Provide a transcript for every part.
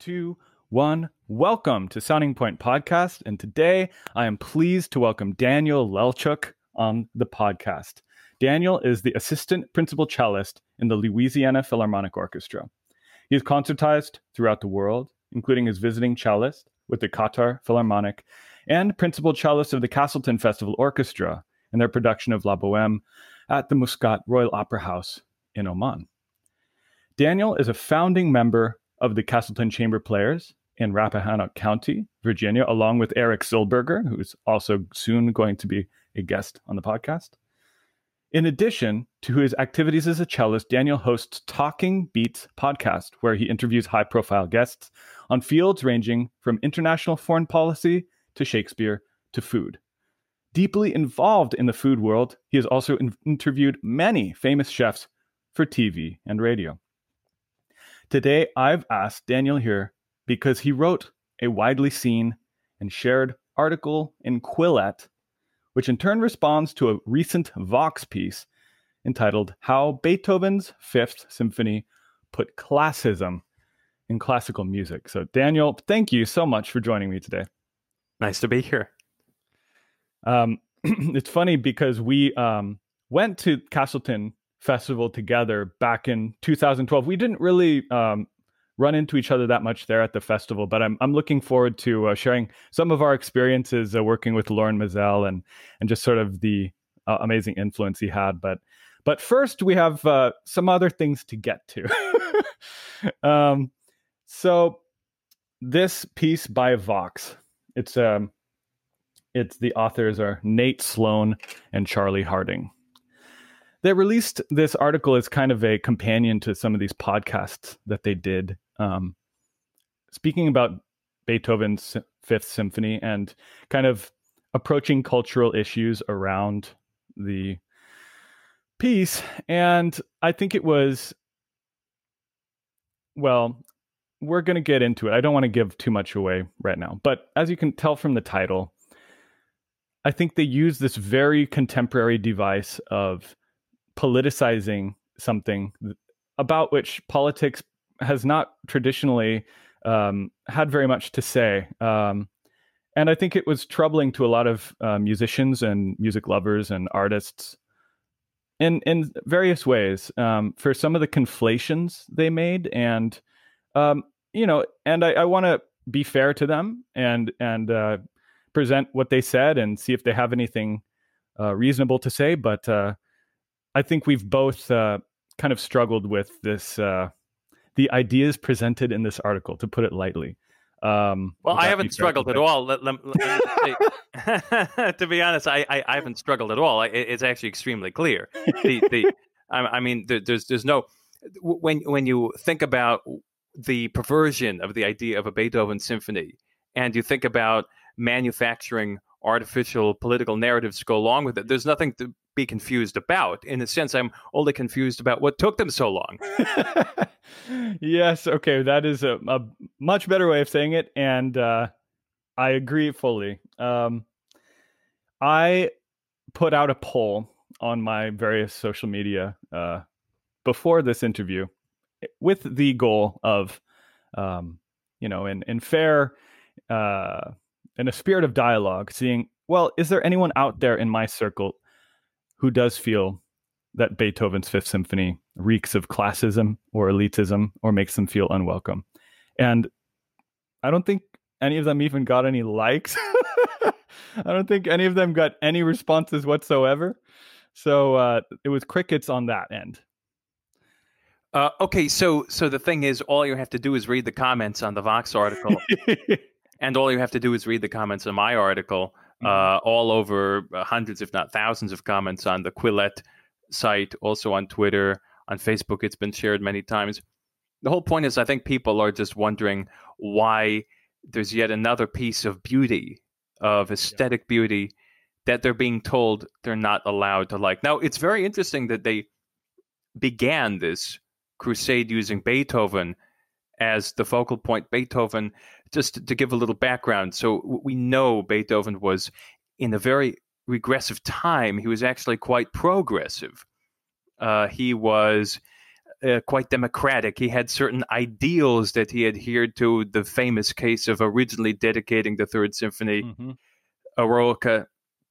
two, one. Welcome to Sounding Point Podcast. And today I am pleased to welcome Daniel Lelchuk on the podcast. Daniel is the assistant principal cellist in the Louisiana Philharmonic Orchestra. He is concertized throughout the world, including as visiting cellist with the Qatar Philharmonic and principal cellist of the Castleton Festival Orchestra in their production of La Boheme at the Muscat Royal Opera House in Oman. Daniel is a founding member of the Castleton Chamber Players in Rappahannock County, Virginia, along with Eric Zillberger, who's also soon going to be a guest on the podcast. In addition to his activities as a cellist, Daniel hosts Talking Beats podcast, where he interviews high profile guests on fields ranging from international foreign policy to Shakespeare to food. Deeply involved in the food world, he has also in- interviewed many famous chefs for TV and radio. Today, I've asked Daniel here because he wrote a widely seen and shared article in Quillette, which in turn responds to a recent Vox piece entitled How Beethoven's Fifth Symphony Put Classism in Classical Music. So, Daniel, thank you so much for joining me today. Nice to be here. Um, it's funny because we um, went to Castleton festival together back in 2012. We didn't really um, run into each other that much there at the festival, but I'm I'm looking forward to uh, sharing some of our experiences uh, working with Lorin Maazel and and just sort of the uh, amazing influence he had. But but first, we have uh, some other things to get to. um, so this piece by Vox, it's um, it's the authors are Nate Sloan and Charlie Harding they released this article as kind of a companion to some of these podcasts that they did, um, speaking about Beethoven's Fifth Symphony and kind of approaching cultural issues around the piece. And I think it was, well, we're going to get into it. I don't want to give too much away right now. But as you can tell from the title, I think they use this very contemporary device of politicizing something about which politics has not traditionally um, had very much to say. Um, and I think it was troubling to a lot of uh, musicians and music lovers and artists in in various ways um, for some of the conflations they made, and um, you know, and I, I want to be fair to them and and uh, present what they said and see if they have anything uh, reasonable to say, but uh, I think we've both uh, kind of struggled with this, uh, the ideas presented in this article, to put it lightly. Um, well, I haven't struggled at all. Let, let, let to be honest, I, I, I, haven't struggled at all. It, it's actually extremely clear. The, the, I, I mean, there's there's no when when you think about the perversion of the idea of a Beethoven symphony, and you think about manufacturing artificial political narratives to go along with it. There's nothing to be confused about. In a sense, I'm only confused about what took them so long. yes, okay, that is a, a, much better way of saying it, and uh, I agree fully. Um, I put out a poll on my various social media uh, before this interview with the goal of, um, you know, in in fair. Uh, in a spirit of dialogue, seeing, well, is there anyone out there in my circle who does feel that Beethoven's Fifth Symphony reeks of classism or elitism or makes them feel unwelcome? And I don't think any of them even got any likes. I don't think any of them got any responses whatsoever. So uh, it was crickets on that end. Uh, okay, so so the thing is, all you have to do is read the comments on the Vox article, and all you have to do is read the comments on my article, mm-hmm. uh, all over uh, hundreds, if not thousands, of comments on the Quillette site, also on Twitter, on Facebook. It's been shared many times. The whole point is, I think people are just wondering why there's yet another piece of beauty, of aesthetic beauty, that they're being told they're not allowed to like. Now, it's very interesting that they began this crusade using Beethoven as the focal point. Beethoven, just to give a little background, so we know Beethoven was in a very regressive time. He was actually quite progressive. Uh, he was uh, quite democratic. He had certain ideals that he adhered to. The famous case of originally dedicating the Third Symphony, mm-hmm. Eroica,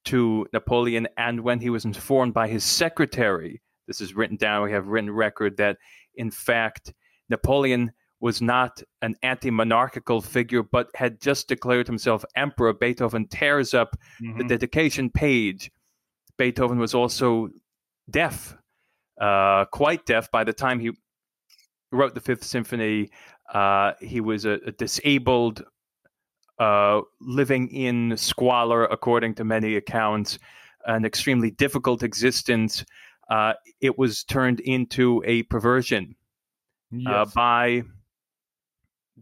to Napoleon, and when he was informed by his secretary, this is written down. We have written record that, in fact, Napoleon was not an anti-monarchical figure, but had just declared himself emperor. Beethoven tears up mm-hmm. the dedication page. Beethoven was also deaf uh, quite deaf by the time he wrote the Fifth Symphony. Uh, he was a, a disabled, uh, living in squalor, according to many accounts, an extremely difficult existence. Uh, it was turned into a perversion uh, yes. by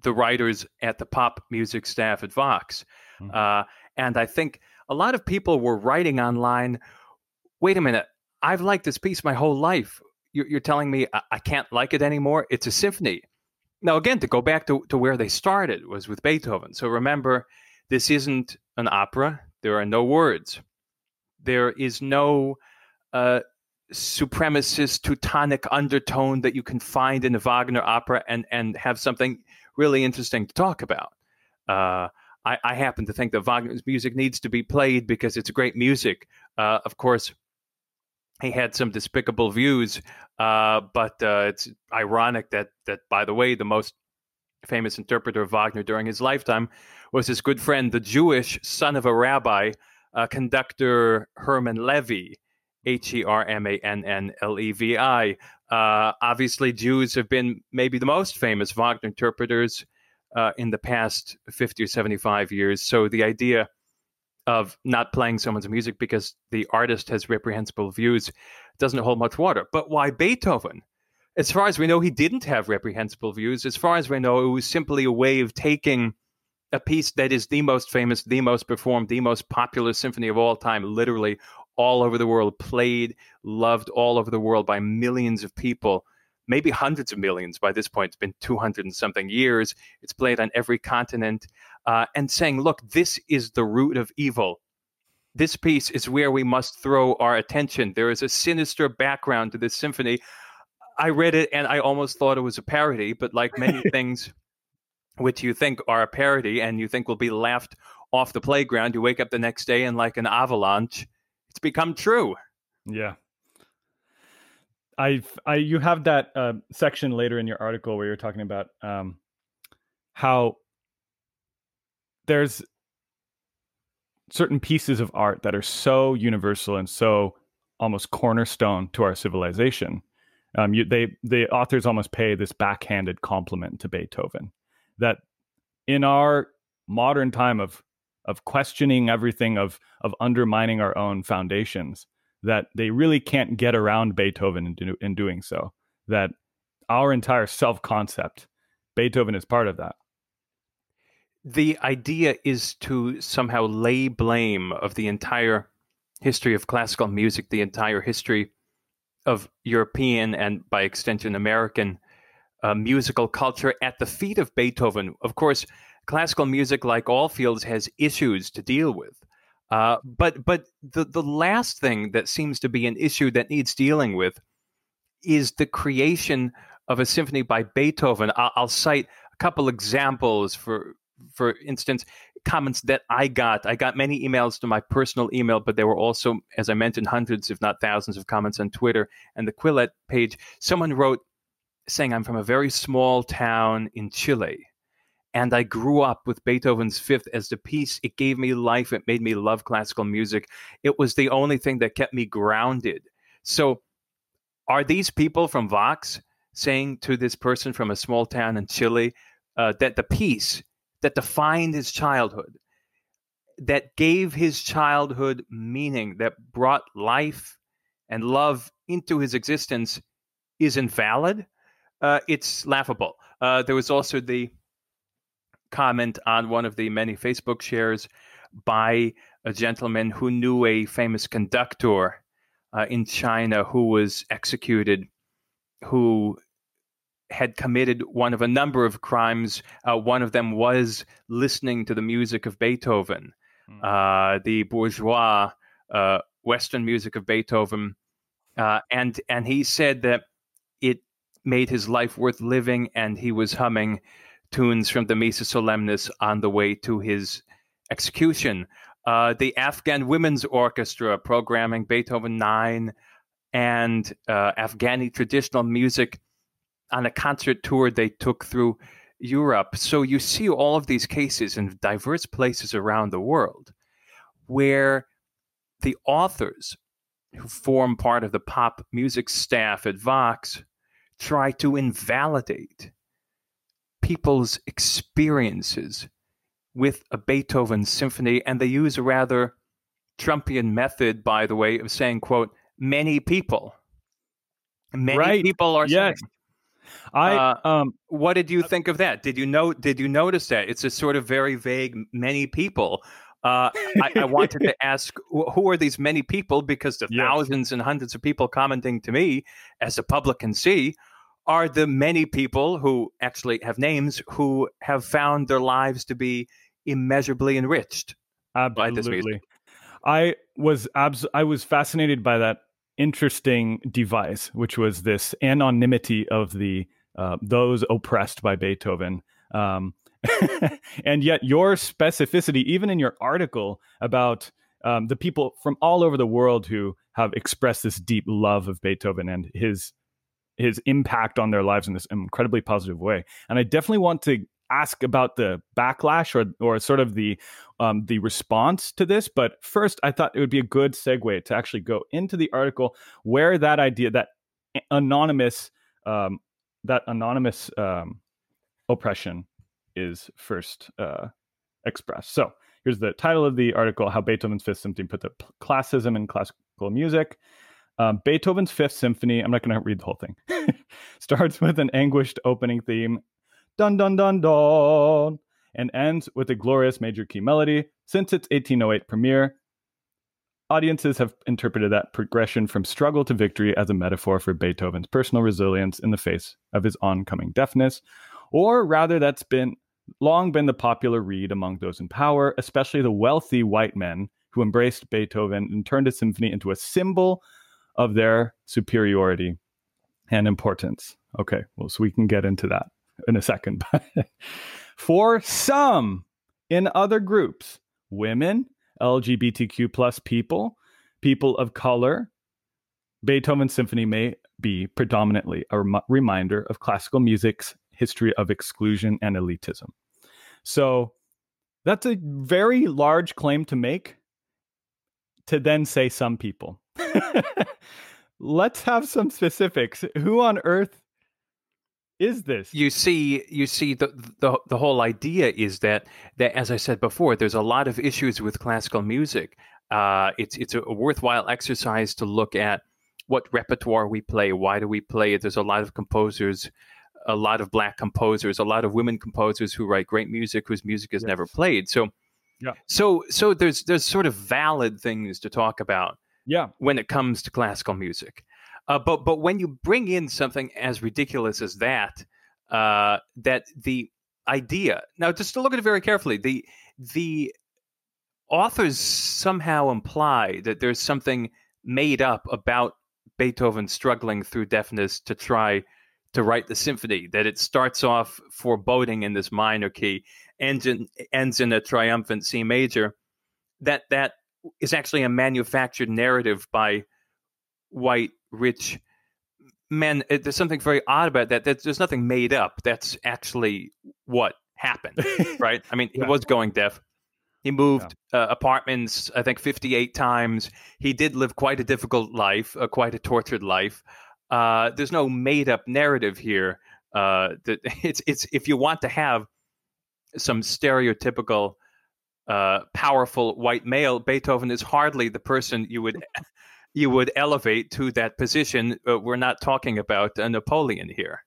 the writers at the pop music staff at Vox. Mm-hmm. Uh, and I think a lot of people were writing online wait a minute, I've liked this piece my whole life. You're, you're telling me I, I, can't like it anymore? It's a symphony. Now, again, to go back to, to where they started was with Beethoven. So remember, this isn't an opera. There are no words. There is no uh, supremacist Teutonic undertone that you can find in a Wagner opera and, and have something really interesting to talk about. Uh, I, I, happen to think that Wagner's music needs to be played because it's great music. Uh, of course, he had some despicable views, uh, but uh, it's ironic that that by the way, the most famous interpreter of Wagner during his lifetime was his good friend, the Jewish son of a rabbi, uh, conductor Hermann Levi, H E R M A N N L E V I. Uh, obviously, Jews have been maybe the most famous Wagner interpreters uh, in the past 50 or 75 years. So the idea of not playing someone's music because the artist has reprehensible views doesn't hold much water. But why Beethoven? As far as we know, he didn't have reprehensible views. As far as we know, it was simply a way of taking a piece that is the most famous, the most performed, the most popular symphony of all time, literally all over the world, played, loved all over the world by millions of people, maybe hundreds of millions by this point. It's been 200 and something years. It's played on every continent uh, and saying, look, this is the root of evil. This piece is where we must throw our attention. There is a sinister background to this symphony. I read it and I almost thought it was a parody, but like many things which you think are a parody and you think will be laughed off the playground, you wake up the next day and like an avalanche, become true. Yeah. I, I, you have that uh, section later in your article where you're talking about um, how there's certain pieces of art that are so universal and so almost cornerstone to our civilization. Um, you, they the authors almost pay this backhanded compliment to Beethoven that in our modern time of of questioning everything of of undermining our own foundations that they really can't get around Beethoven in, do, in doing so that our entire self concept Beethoven is part of that the idea is to somehow lay blame of the entire history of classical music, the entire history of European and by extension American uh, musical culture at the feet of Beethoven. Of course, classical music, like all fields, has issues to deal with. Uh, but but the the last thing that seems to be an issue that needs dealing with is the creation of a symphony by Beethoven. I'll, I'll cite a couple examples for for instance, comments that I got. I got many emails to my personal email, but there were also, as I mentioned, hundreds, if not thousands, of comments on Twitter and the Quillette page. Someone wrote saying, I'm from a very small town in Chile. And I grew up with Beethoven's Fifth as the piece. It gave me life. It made me love classical music. It was the only thing that kept me grounded. So, are these people from Vox saying to this person from a small town in Chile uh, that the piece that defined his childhood, that gave his childhood meaning, that brought life and love into his existence is invalid, uh, it's laughable. Uh, there was also the comment on one of the many Facebook shares by a gentleman who knew a famous conductor uh, in China who was executed, who had committed one of a number of crimes. Uh, one of them was listening to the music of Beethoven, mm. uh, the bourgeois uh, Western music of Beethoven, uh, and and he said that it made his life worth living, and he was humming tunes from the Missa Solemnis on the way to his execution. Uh, the Afghan Women's Orchestra programming Beethoven 9 and uh, Afghani traditional music on a concert tour they took through Europe. So you see all of these cases in diverse places around the world where the authors who form part of the pop music staff at Vox try to invalidate people's experiences with a Beethoven symphony, and they use a rather Trumpian method, by the way, of saying, "quote many people, many Right. people are Yes. saying." I Uh, um What did you think of that? Did you know? Did you notice that it's a sort of very vague many people? Uh, I, I wanted to ask who are these many people because the Yes. thousands and hundreds of people commenting to me, as the public can see, are the many people who actually have names who have found their lives to be immeasurably enriched. by this music. Absolutely. I was abs- I was fascinated by that interesting device, which was this anonymity of the uh, those oppressed by Beethoven. Um, and yet, your specificity, even in your article about um, the people from all over the world who have expressed this deep love of Beethoven and his his impact on their lives in this incredibly positive way. And I definitely want to ask about the backlash or or sort of the um, the response to this. But first, I thought it would be a good segue to actually go into the article where that idea, that anonymous, um, that anonymous um, oppression is first uh, expressed. So here's the title of the article: How Beethoven's Fifth Symphony put the classism in classical music. Um, Beethoven's Fifth Symphony. I'm not going to read the whole thing. starts with an anguished opening theme, dun dun dun dun, and ends with a glorious major key melody. Since its 1808 premiere, audiences have interpreted that progression from struggle to victory as a metaphor for Beethoven's personal resilience in the face of his oncoming deafness, or rather, that's been long been the popular read among those in power, especially the wealthy white men who embraced Beethoven and turned his symphony into a symbol of their superiority and importance. Okay, well, so we can get into that in a second. For some in other groups, women, LGBTQ plus people, people of color, Beethoven's symphony may be predominantly a rem- reminder of classical music's history of exclusion and elitism. So that's a very large claim to make to then say some people. Let's have some specifics. Who on earth is this? You see, you see, the, the the whole idea is that that as I said before, there's a lot of issues with classical music. Uh, it's it's a worthwhile exercise to look at what repertoire we play, why do we play it. There's a lot of composers, a lot of black composers, a lot of women composers who write great music whose music is Yes. never played. So, Yeah. so so there's there's sort of valid things to talk about yeah, when it comes to classical music. Uh, but but when you bring in something as ridiculous as that, uh, that the idea now just to look at it very carefully, the the authors somehow imply that there's something made up about Beethoven struggling through deafness to try to write the symphony. That it starts off foreboding in this minor key, ends in ends in a triumphant C major. That that is actually a manufactured narrative by white rich men. It, there's something very odd about that. that. There's nothing made up. That's actually what happened, right? I mean, Yeah. he was going deaf. He moved uh, apartments, I think, 58 times. He did live quite a difficult life, uh, quite a tortured life. Uh, there's no made up narrative here. Uh, that it's it's if you want to have some stereotypical uh, powerful white male, Beethoven is hardly the person you would you would elevate to that position. Uh, we're not talking about a Napoleon here.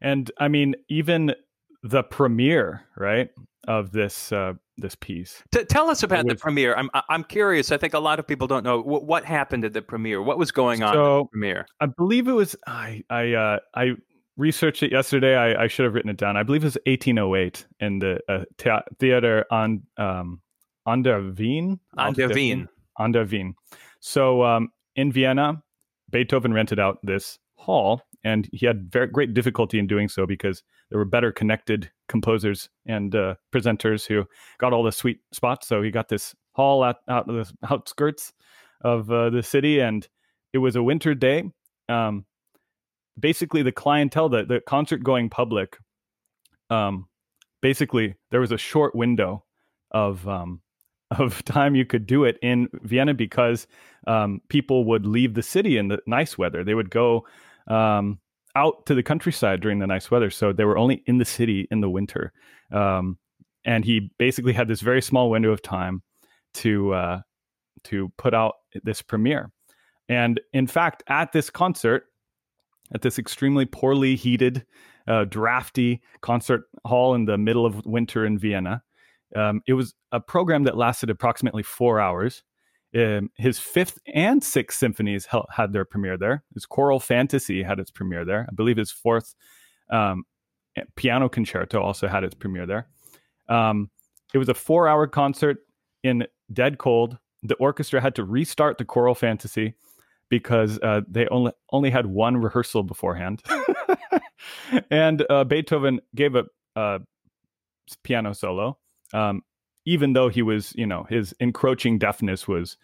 and I mean even the premiere, right, of this uh, this piece. T- tell us about the premiere. I'm I'm curious. I think a lot of people don't know what, what happened at the premiere. What was going on at the So premiere? I believe it was I I uh, I researched it yesterday. I, I should have written it down. I believe it was 1808 in the uh, thea- theater on um, on der Wien. On der Wien. On der Wien. So um, in Vienna, Beethoven rented out this hall and he had very great difficulty in doing so because there were better connected composers and uh, presenters who got all the sweet spots. So he got this hall out out of the outskirts of uh, the city, and it was a winter day. Um, basically, the clientele, the the concert going public, um, basically there was a short window of um, of time you could do it in Vienna because um, people would leave the city in the nice weather. They would go um, out to the countryside during the nice weather, so they were only in the city in the winter. Um, and he basically had this very small window of time to uh, to put out this premiere. And in fact, at this concert, at this extremely poorly heated, uh, drafty concert hall in the middle of winter in Vienna, um, it was a program that lasted approximately four hours. Um, his fifth and sixth symphonies had their premiere there. His choral fantasy had its premiere there. I believe his fourth um, piano concerto also had its premiere there. Um, it was a four-hour concert in dead cold. The orchestra had to restart the choral fantasy because uh, they only only had one rehearsal beforehand, and uh, Beethoven gave a, a piano solo um, even though he was, you know, his encroaching deafness was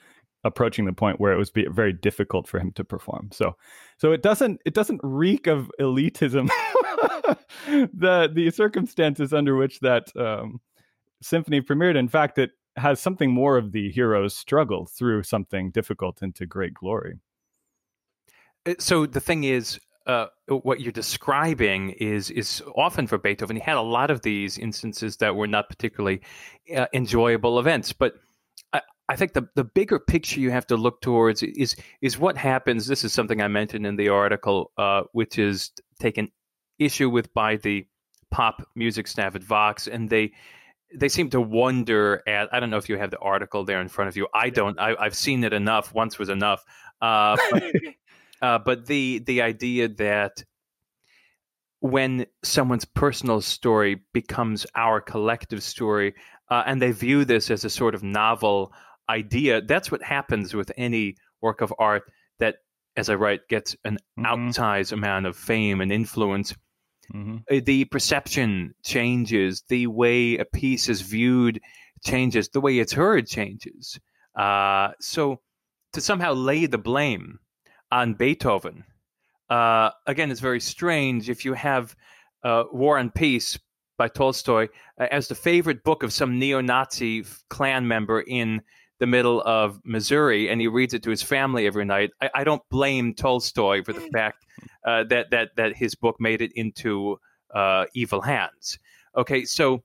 approaching the point where it was very difficult for him to perform. So, so it doesn't it doesn't reek of elitism. the the circumstances under which that um, symphony premiered. In fact, it has something more of the hero's struggle through something difficult into great glory. Uh, so the thing is, uh, what you're describing is is often for Beethoven. He had a lot of these instances that were not particularly uh, enjoyable events, but I, I, think the the bigger picture you have to look towards is is what happens. This is something I mentioned in the article, uh, which is taken issue with by the pop music staff at Vox, and they they seem to wonder at. I don't know if you have the article there in front of you. I don't. I, have seen it enough. Once was enough. Uh, but, Uh, but the the idea that when someone's personal story becomes our collective story, uh, and they view this as a sort of novel idea, that's what happens with any work of art that, as I write, gets an mm-hmm. outsized amount of fame and influence. Mm-hmm. Uh, the perception changes, the way a piece is viewed changes, the way it's heard changes. Uh, so to somehow lay the blame on Beethoven. Uh, again, it's very strange if you have uh, War and Peace by Tolstoy uh, as the favorite book of some neo-Nazi Klan member in the middle of Missouri, and he reads it to his family every night. I, I don't blame Tolstoy for the fact uh, that that that his book made it into uh, evil hands. Okay, so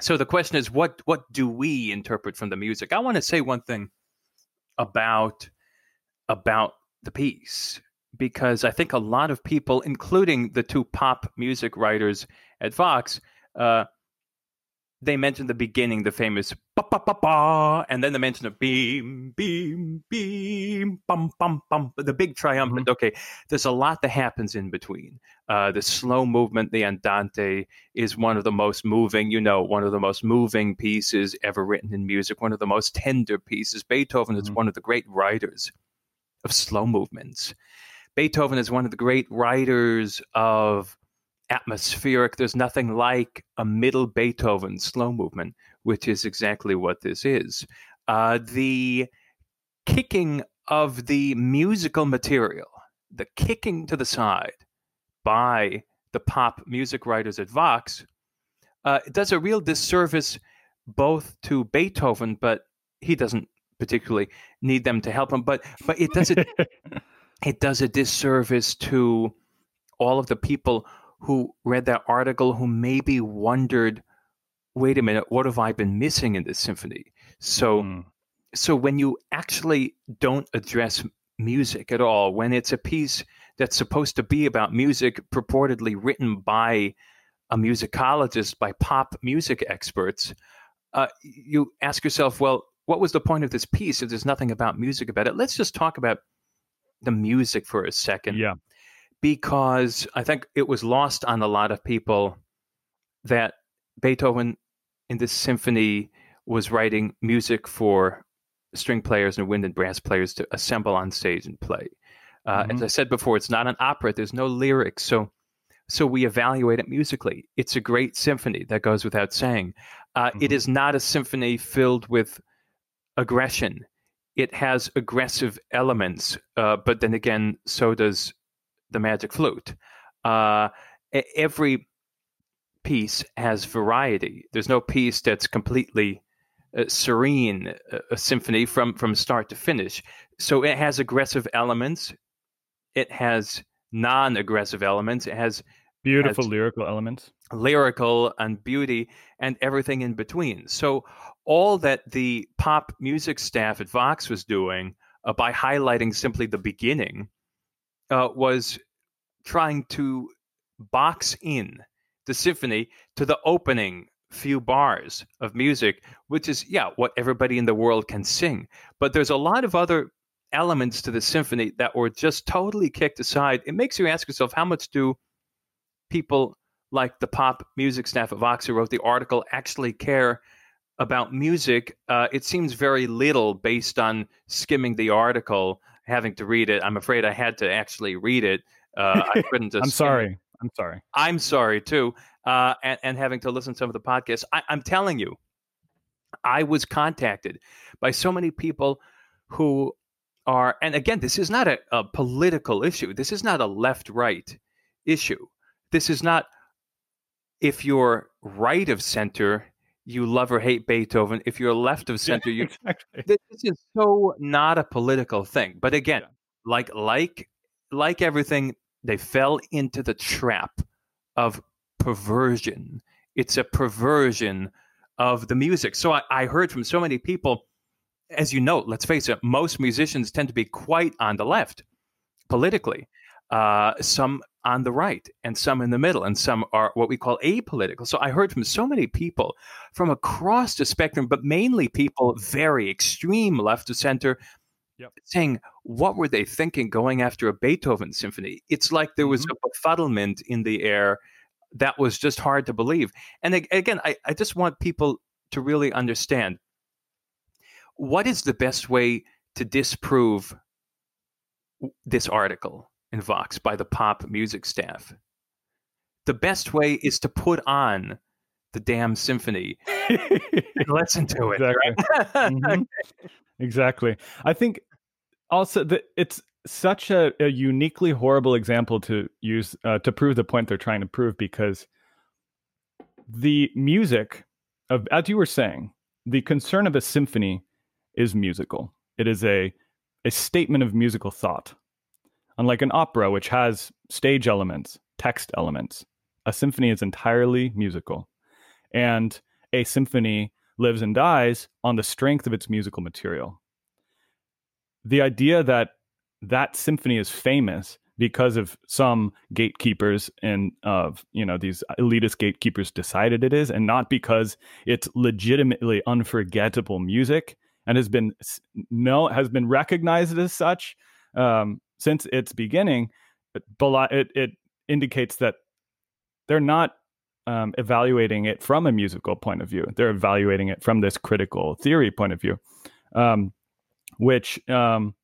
so the question is, what what do we interpret from the music? I want to say one thing about about the piece because I think a lot of people, including the two pop music writers at Vox, uh, they mentioned the beginning, the famous ba ba ba ba, and then they mentioned a beam, beam, beam, bum bum bum, the big triumphant. Mm-hmm. Okay, there's a lot that happens in between. Uh, the slow movement, the andante, is one of the most moving. You know, one of the most moving pieces ever written in music. One of the most tender pieces. Beethoven mm-hmm. is one of the great writers of slow movements. Beethoven is one of the great writers of atmospheric. There's nothing like a middle Beethoven slow movement, which is exactly what this is. Uh, the kicking of the musical material, the kicking to the side by the pop music writers at Vox, uh, does a real disservice both to Beethoven, but he doesn't particularly need them to help them. But but it does it it does a disservice to all of the people who read that article who maybe wondered, wait a minute, what have I been missing in this symphony? So mm. so when you actually don't address music at all, when it's a piece that's supposed to be about music purportedly written by a musicologist, by pop music experts, uh, you ask yourself, well, what was the point of this piece if there's nothing about music about it? Let's just talk about the music for a second. Yeah. Because I think it was lost on a lot of people that Beethoven in this symphony was writing music for string players and wind and brass players to assemble on stage and play. Uh, Mhm. As I said before, it's not an opera. There's no lyrics, so so we evaluate it musically. It's a great symphony. That goes without saying. Uh, it Mhm. is not a symphony filled with aggression. It has aggressive elements, uh, but then again, so does the magic flute. Uh, every piece has variety. There's no piece that's completely uh, serene, uh, a symphony from from start to finish. So it has aggressive elements. It has non-aggressive elements. It has Beautiful lyrical elements. lyrical and beauty and everything in between. So all that the pop music staff at Vox was doing uh, by highlighting simply the beginning uh, was trying to box in the symphony to the opening few bars of music, which is yeah what everybody in the world can sing. But there's a lot of other elements to the symphony that were just totally kicked aside. It makes you ask yourself how much do people like the pop music staff at Vox who wrote the article actually care about music. Uh, it seems very little based on skimming the article, having to read it. I'm afraid I had to actually read it. Uh, I couldn't just. I'm skim it. sorry. I'm sorry. I'm sorry too, uh, and, and having to listen to some of the podcasts. I, I'm telling you, I was contacted by so many people who are, and again, this is not a, a political issue. This is not a left right issue. This is not if you're right of center, you love or hate Beethoven. If you're left of center, you exactly. this is so not a political thing. But again, Yeah. like like like everything, they fell into the trap of perversion. It's a perversion of the music. So I, I heard from so many people, as you know, let's face it, most musicians tend to be quite on the left politically. Uh, some on the right and some in the middle and some are what we call apolitical. So I heard from so many people from across the spectrum, but mainly people very extreme left to center, Yep. saying, what were they thinking going after a Beethoven symphony? It's like there was mm-hmm. a befuddlement in the air that was just hard to believe. And again, I, I just want people to really understand what is the best way to disprove this article in Vox by the pop music staff? The best way is to put on the damn symphony and listen to it. Exactly. right? Mhm. Exactly. I think also that it's such a, a uniquely horrible example to use uh, to prove the point they're trying to prove because the music of as you were saying, the concern of a symphony is musical. It is a a statement of musical thought. Unlike an opera, which has stage elements, text elements, a symphony is entirely musical. And a symphony lives and dies on the strength of its musical material. The idea that that symphony is famous because of some gatekeepers and of you know these elitist gatekeepers decided it is and not because it's legitimately unforgettable music and has been no has been recognized as such um, since its beginning it, it, indicates that they're not um, evaluating it from a musical point of view. They're evaluating it from this critical theory point of view, um, which um,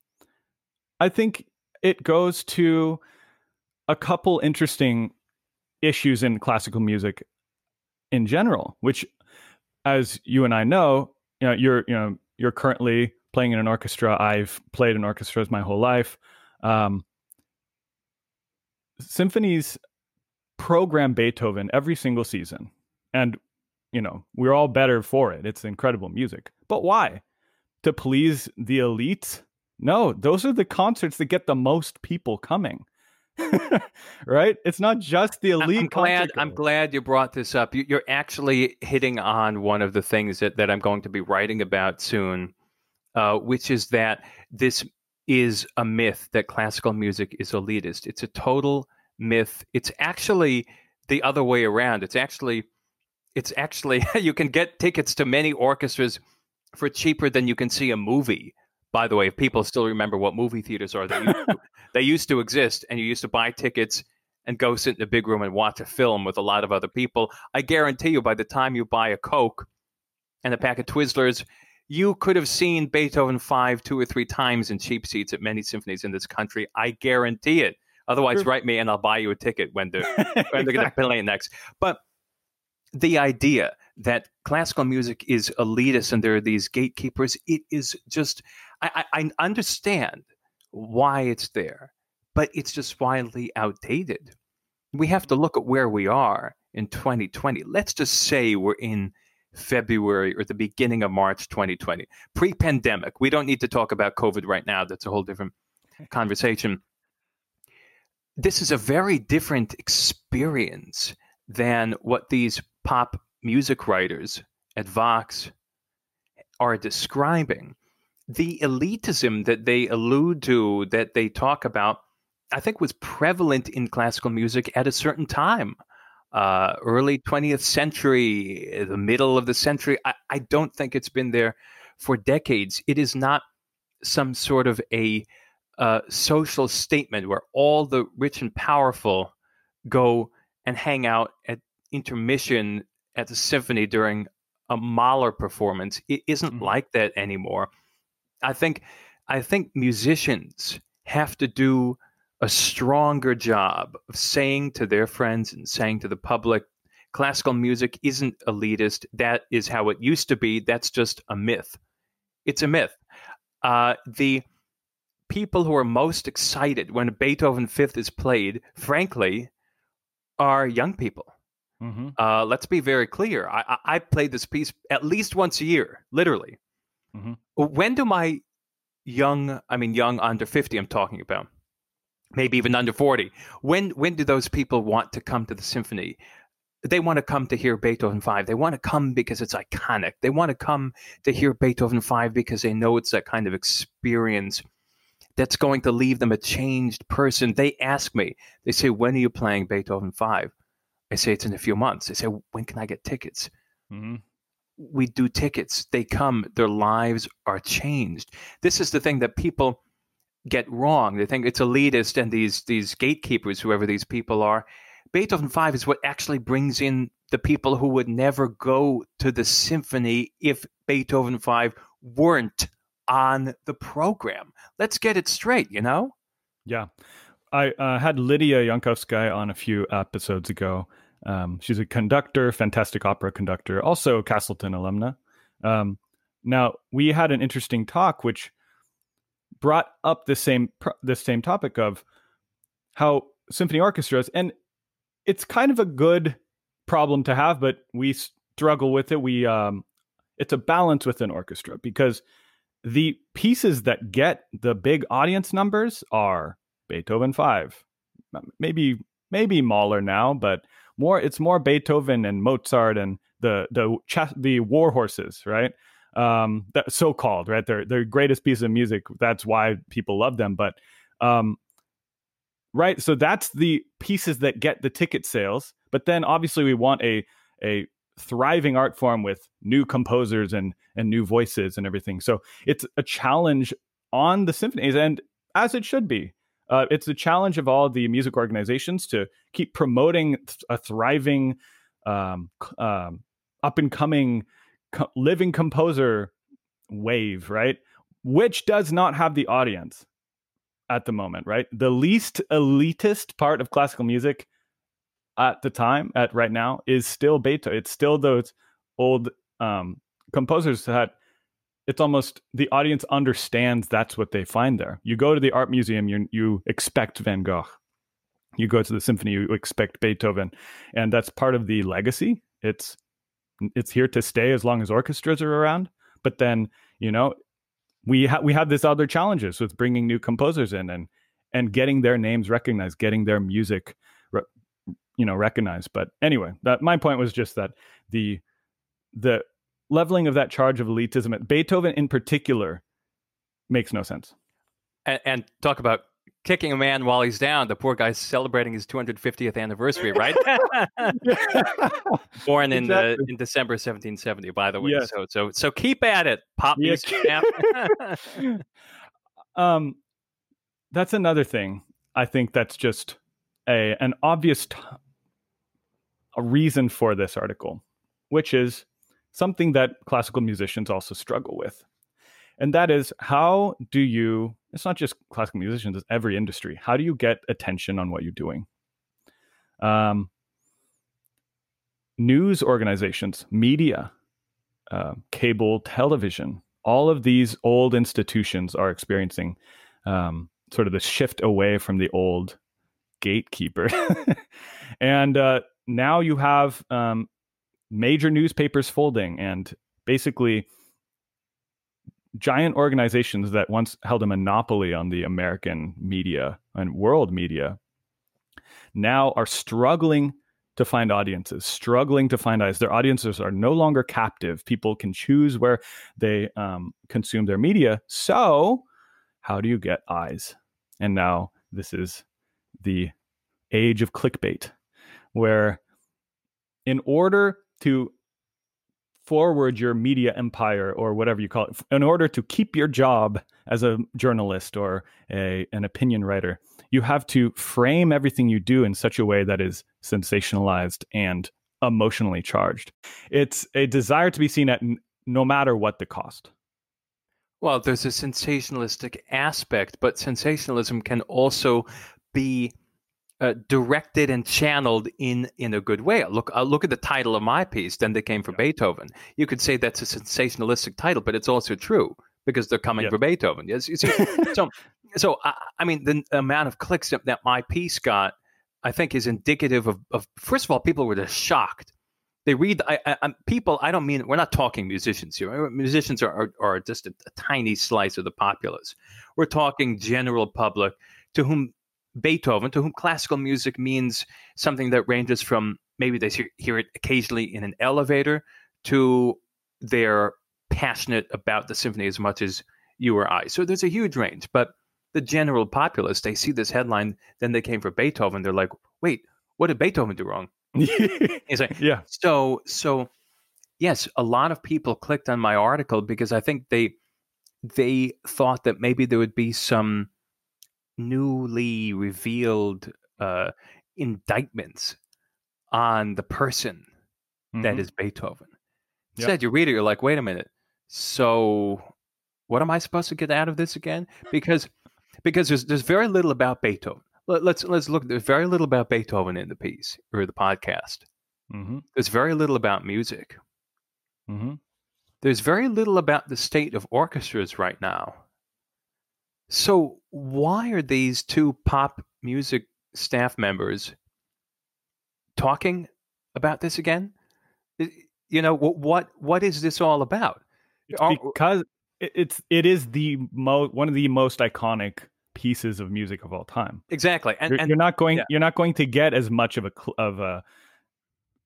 I think it goes to a couple interesting issues in classical music in general. Which, as you and I know, you know, you're you know you're currently playing in an orchestra. I've played in orchestras my whole life. Um, symphonies program Beethoven every single season. And, you know, we're all better for it. It's incredible music. But why? To please the elite? No, those are the concerts that get the most people coming. right? It's not just the elite. I'm glad. I'm glad you brought this up. You- You're actually hitting on one of the things that, that I'm going to be writing about soon, uh, which is that this is a myth that classical music is elitist. It's a total myth. It's actually the other way around. It's actually, it's actually you can get tickets to many orchestras for cheaper than you can see a movie. By the way, if people still remember what movie theaters are, they used to, they used to exist, and you used to buy tickets and go sit in a big room and watch a film with a lot of other people. I guarantee you, by the time you buy a Coke and a pack of Twizzlers, You could have seen Beethoven five, two or three times in cheap seats at many symphonies in this country. I guarantee it. Otherwise, True. write me and I'll buy you a ticket when they're when they're going to Exactly. play next. But the idea that classical music is elitist and there are these gatekeepers, it is just. I, I, I understand why it's there, but it's just wildly outdated. We have to look at where we are in 2020. Let's just say we're in February or the beginning of March 2020, pre pandemic. We don't need to talk about COVID right now. That's a whole different conversation. This is a very different experience than what these pop music writers at Vox are describing. The elitism that they allude to, that they talk about, I think was prevalent in classical music at a certain time uh, early 20th century, the middle of the century. I, I don't think it's been there for decades. It is not some sort of a uh, social statement where all the rich and powerful go and hang out at intermission at the symphony during a Mahler performance. It isn't Mhm. like that anymore. I think I think musicians have to do a stronger job of saying to their friends and saying to the public classical music isn't elitist. That is how it used to be. That's just a myth. It's a myth. Uh, the people who are most excited when beethoven fifth is played frankly are young people. Hmm uh, let's be very clear. I, I, I play this piece at least once a year literally. Mhm. when do my young i mean young under 50 i'm talking about maybe even under 40 when when do those people want to come to the symphony? They want to come to hear beethoven 5 they want to come because it's iconic. They want to come to hear beethoven 5 because they know it's that kind of experience that's going to leave them a changed person. They ask me they say when are you playing beethoven 5 i say it's in a few months. They say when can i get tickets? Hmm we do tickets. They come, their lives are changed. This is the thing that people get wrong. They think it's elitist and these these gatekeepers, whoever these people are. Beethoven 5 is what actually brings in the people who would never go to the symphony if Beethoven 5 weren't on the program. Let's get it straight, you know? Yeah. I uh, had Lidiya Yankovskaya on a few episodes ago. Um, she's a conductor, fantastic opera conductor, also Castleton alumna. Um, now, we had an interesting talk which brought up the same the same topic of how symphony orchestras and it's kind of a good problem to have but we struggle with it. We um it's a balance with an orchestra because the pieces that get the big audience numbers are Beethoven 5 maybe maybe Mahler now but more it's more Beethoven and Mozart and the the the war horses right um that so called right? They're they're greatest piece of music. That's why people love them. But um right so that's the pieces that get the ticket sales. But then obviously we want a a thriving art form with new composers and and new voices and everything. So it's a challenge on the symphonies and as it should be. Uh, it's a challenge of all the music organizations to keep promoting a thriving um, um, up and coming co- living composer wave right? Which does not have the audience at the moment right? The least elitist part of classical music at the time at right now is still beethoven. It's still those old um, composers that it's almost the audience understands that's what they find there. You go to the art museum you you expect van gogh. You go to the symphony you expect beethoven. And that's part of the legacy. It's it's here to stay as long as orchestras are around but then you know we ha- we have this other challenges with bringing new composers in and and getting their names recognized getting their music re- you know recognized. But anyway that my point was just that the the leveling of that charge of elitism at beethoven in particular makes no sense. And, and talk about kicking a man while he's down. The poor guy's celebrating his 250th anniversary, right? Born in uh, Exactly. in December 1770, by the way. Yes. So so so keep at it, pop Yeah. music champ. um that's another thing i think that's just a an obvious t- a reason for this article which is something that classical musicians also struggle with. And that is how do you, it's not just classical musicians, it's every industry. How do you get attention on what you're doing? Um, news organizations, media, uh, cable television, all of these old institutions are experiencing um, sort of the shift away from the old gatekeeper. and uh, now you have um, major newspapers folding and basically giant organizations that once held a monopoly on the American media and world media now are struggling to find audiences, struggling to find eyes. Their audiences are no longer captive. People can choose where they um, consume their media. So, how do you get eyes? And now this is the age of clickbait, where in order to forward your media empire or whatever you call it, in order to keep your job as a journalist or a, an opinion writer, you have to frame everything you do in such a way that is sensationalized and emotionally charged. It's a desire to be seen at n- no matter what the cost. Well, there's a sensationalistic aspect, but sensationalism can also be uh, directed and channeled in in a good way. Look, uh, look at the title of my piece. Then they came for yeah. Beethoven. You could say that's a sensationalistic title, but it's also true because they're coming for Beethoven. Yes, you see, so so I, I, mean the amount of clicks that, that, my piece got, I think, is indicative of, of first of all, people were just shocked. They read I, I, people. I don't mean we're not talking musicians here. Musicians are are, are just a, a tiny slice of the populace. We're talking general public to whom Beethoven, to whom classical music means something that ranges from maybe they hear, it occasionally in an elevator to they're passionate about the symphony as much as you or I. So there's a huge range. But the general populace, they see this headline, then they came for Beethoven. They're like, wait, what did Beethoven do wrong? He's like, yeah. So, so yes, a lot of people clicked on my article because I think they they thought that maybe there would be some newly revealed uh, indictments on the person mm-hmm. that is Beethoven. Instead, yep. you read it, you're like, wait a minute. So, what am I supposed to get out of this again? Because because there's there's very little about Beethoven. Let, us let's look. There's very little about Beethoven in the piece or the podcast. Mm-hmm. There's very little about music. Mm-hmm. There's very little about the state of orchestras right now. So why are these two pop music staff members talking about this again? You know what? What is this all about? because it's it is the mo- one of the most iconic pieces of music of all time. Exactly, and you're, and, you're not going yeah. you're not going to get as much of a of a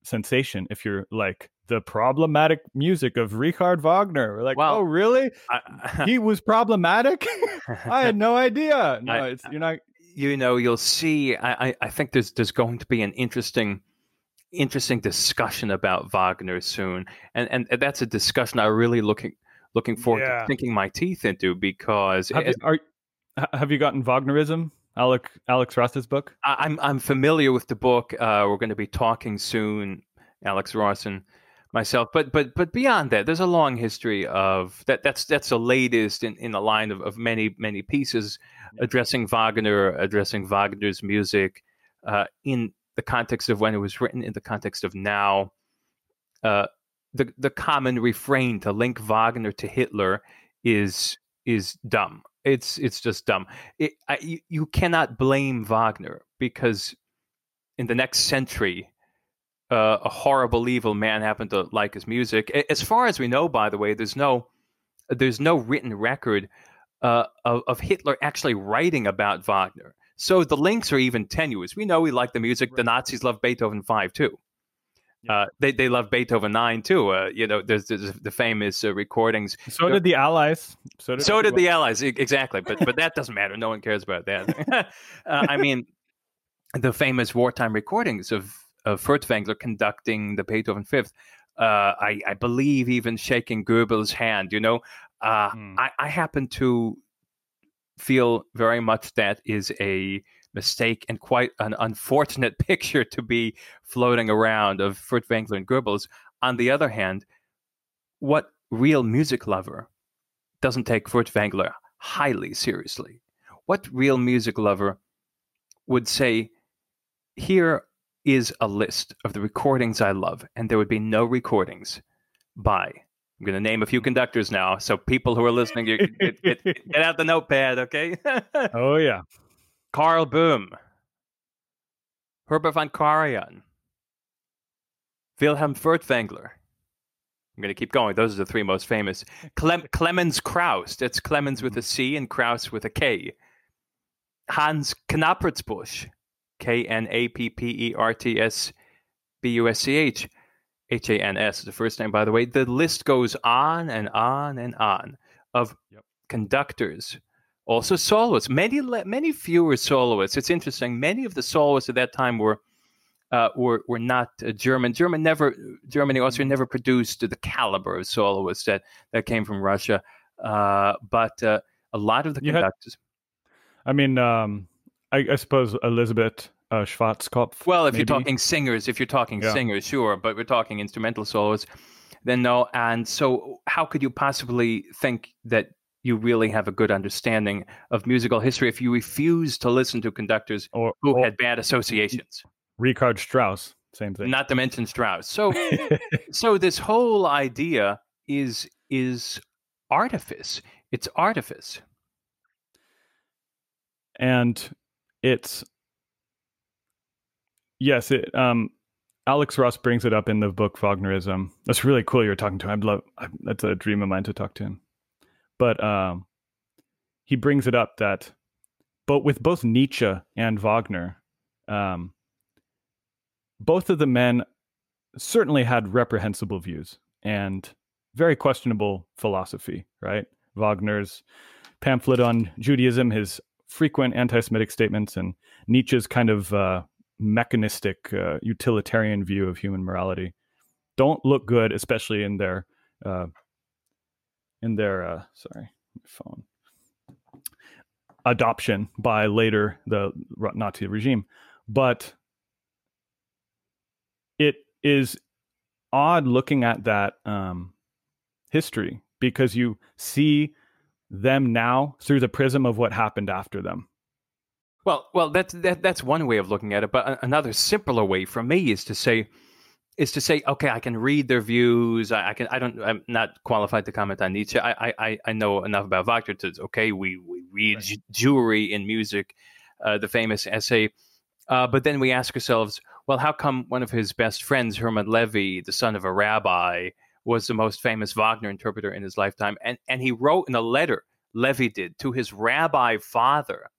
sensation if you're like the problematic music of Richard Wagner. We're like, well, oh, really? I, he was problematic. I had no idea. No, I, it's you're not. You know, you'll see. I, I think there's there's going to be an interesting interesting discussion about Wagner soon, and and that's a discussion I'm really looking looking forward yeah. to sinking my teeth into because have, it, you, are, have you gotten Wagnerism? Alex Alex Ross's book. I, am I'm familiar with the book. Uh, we're going to be talking soon, Alex Ross and myself. But but but beyond that, there's a long history of that. That's that's the latest in, in a line of, of many many pieces addressing Wagner, addressing Wagner's music uh, in the context of when it was written, in the context of now. Uh, the the common refrain to link Wagner to Hitler is is dumb. It's it's just dumb. It, I, you, cannot blame Wagner because in the next century, uh, a horrible evil man happened to like his music. As far as we know, by the way, there's no there's no written record uh, of, of Hitler actually writing about Wagner. So the links are even tenuous. We know he liked the music. The Nazis loved Beethoven five too. Uh, they they love Beethoven nine too. Uh, you know, there's, there's the famous uh, recordings. So did the Allies. So did, so did the Allies. Exactly, but but that doesn't matter. No one cares about that. Uh, I mean, the famous wartime recordings of of Furtwängler conducting the Beethoven Fifth. Uh, I, I believe even shaking Goebbels' hand. You know, mm. I, I happen to feel very much that is a mistake and quite an unfortunate picture to be floating around of Furtwängler and Goebbels. On the other hand, what real music lover doesn't take Furtwängler highly seriously? What real music lover would say, here is a list of the recordings I love, and there would be no recordings by. I'm going to name a few conductors now, so people who are listening, you, get, get, get out the notepad, okay? oh yeah, Karl Böhm, Herbert von Karajan, Wilhelm Furtwängler. I'm going to keep going. Those are the three most famous. Clem- Clemens Krauss. That's Clemens with a C and Krauss with a K. Hans Knappertsbusch. K N A P P E R T S B U S C H. H A N S, the first name, by the way. The list goes on and on and on of yep. conductors, also soloists. Many, many fewer soloists. It's interesting. Many of the soloists at that time were uh, were were not uh, German. German never Germany Austria mm-hmm. never produced the caliber of soloists that that came from Russia. Uh, but uh, a lot of the conductors. Had, I mean, um, I, I, suppose Elisabeth uh, Schwarzkopf. Well, if maybe? you're talking singers, if you're talking yeah. singers, sure. But we're talking instrumental soloists, then no. And so, how could you possibly think that you really have a good understanding of musical history if you refuse to listen to conductors or, who or, had bad associations? Richard Strauss, same thing. Not to mention Strauss. So, so this whole idea is is artifice. It's artifice, and it's yes. It um, Alex Ross brings it up in the book Wagnerism. That's really cool. You're talking to him. I'd love. That's a dream of mine to talk to him. But um, he brings it up that, but with both Nietzsche and Wagner, um, both of the men certainly had reprehensible views and very questionable philosophy, right? Wagner's pamphlet on Judaism, his frequent anti Semitic statements, and Nietzsche's kind of uh, mechanistic, uh, utilitarian view of human morality don't look good, especially in their. Uh, in their uh, sorry phone adoption by later the Nazi regime, but it is odd looking at that um, history because you see them now through the prism of what happened after them. Well, well, that's that, that's one way of looking at it, but another simpler way for me is to say is to say, okay, I can read their views. I, I, can. I don't. I'm not qualified to comment on Nietzsche. I I, I know enough about Wagner to okay. We we read right. Jewry in music, uh, the famous essay, uh, but then we ask ourselves, well, how come one of his best friends, Hermann Levi, the son of a rabbi, was the most famous Wagner interpreter in his lifetime? And, and he wrote in a letter, Levi did, to his rabbi father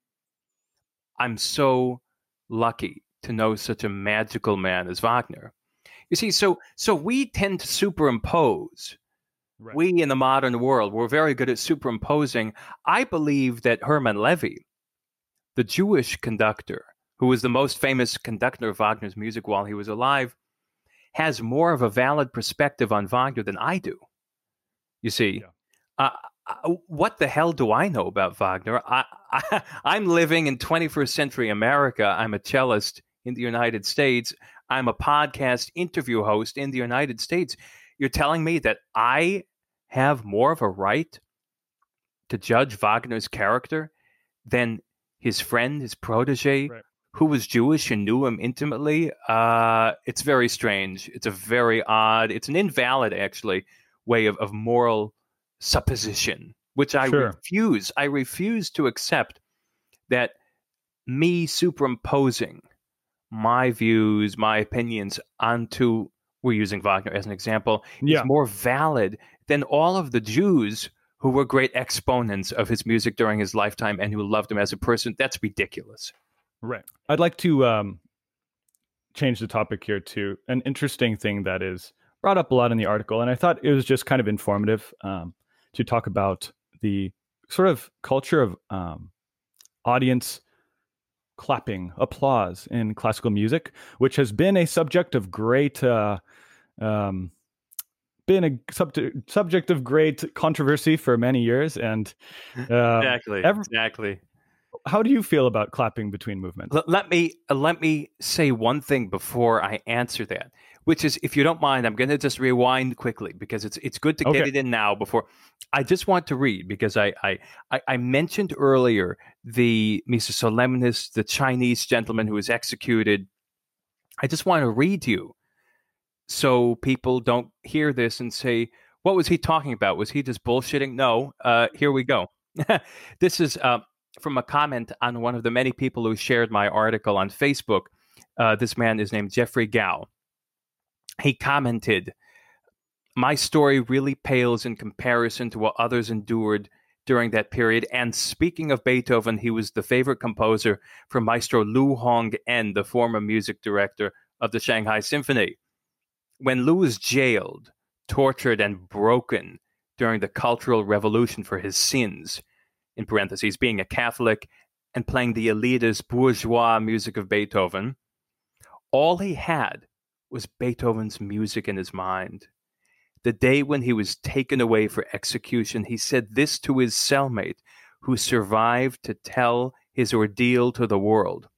I'm so lucky to know such a magical man as Wagner. You see, so so we tend to superimpose. Right. We in the modern world, we're very good at superimposing. I believe that Hermann Levi, the Jewish conductor, who was the most famous conductor of Wagner's music while he was alive, has more of a valid perspective on Wagner than I do. You see, yeah. uh, uh what the hell do I know about Wagner? I, I, I'm living in 21st century America. I'm a cellist in the United States. I'm a podcast interview host in the United States. You're telling me that I have more of a right to judge Wagner's character than his friend, his protege, right who was Jewish and knew him intimately. Uh, it's very strange. It's a very odd, it's an invalid, actually, way of, of moral supposition, which I sure. refuse. I refuse to accept that me superimposing my views, my opinions onto, we're using Wagner as an example, yeah. is more valid than all of the Jews who were great exponents of his music during his lifetime and who loved him as a person. That's ridiculous. Right. I'd like to um, change the topic here to an interesting thing that is brought up a lot in the article, and I thought it was just kind of informative um, to talk about the sort of culture of um, audience clapping, applause in classical music, which has been a subject of great. Uh, um, been a sub- subject of great controversy for many years, and uh, exactly, every, exactly how do you feel about clapping between movements? Let, let me uh, let me say one thing before I answer that, which is, if you don't mind, I'm going to just rewind quickly because it's it's good to Okay. get it in now. Before I just want to read because I I I, mentioned earlier the Missa Solemnis, the Chinese gentleman who was executed. I just want to read to you so people don't hear this and say, "What was he talking about? Was he just bullshitting?" No. Uh, here we go. this is uh, from a comment on one of the many people who shared my article on Facebook. Uh, this man is named Jeffrey Gao. He commented, My story really pales in comparison to what others endured during that period. And speaking of Beethoven, he was the favorite composer for Maestro Lu Hong En, the former music director of the Shanghai Symphony. When Lu was jailed, tortured, and broken during the Cultural Revolution for his sins, in parentheses, being a Catholic and playing the elitist bourgeois music of Beethoven, all he had was Beethoven's music in his mind. The day when he was taken away for execution, he said this to his cellmate, who survived to tell his ordeal to the world.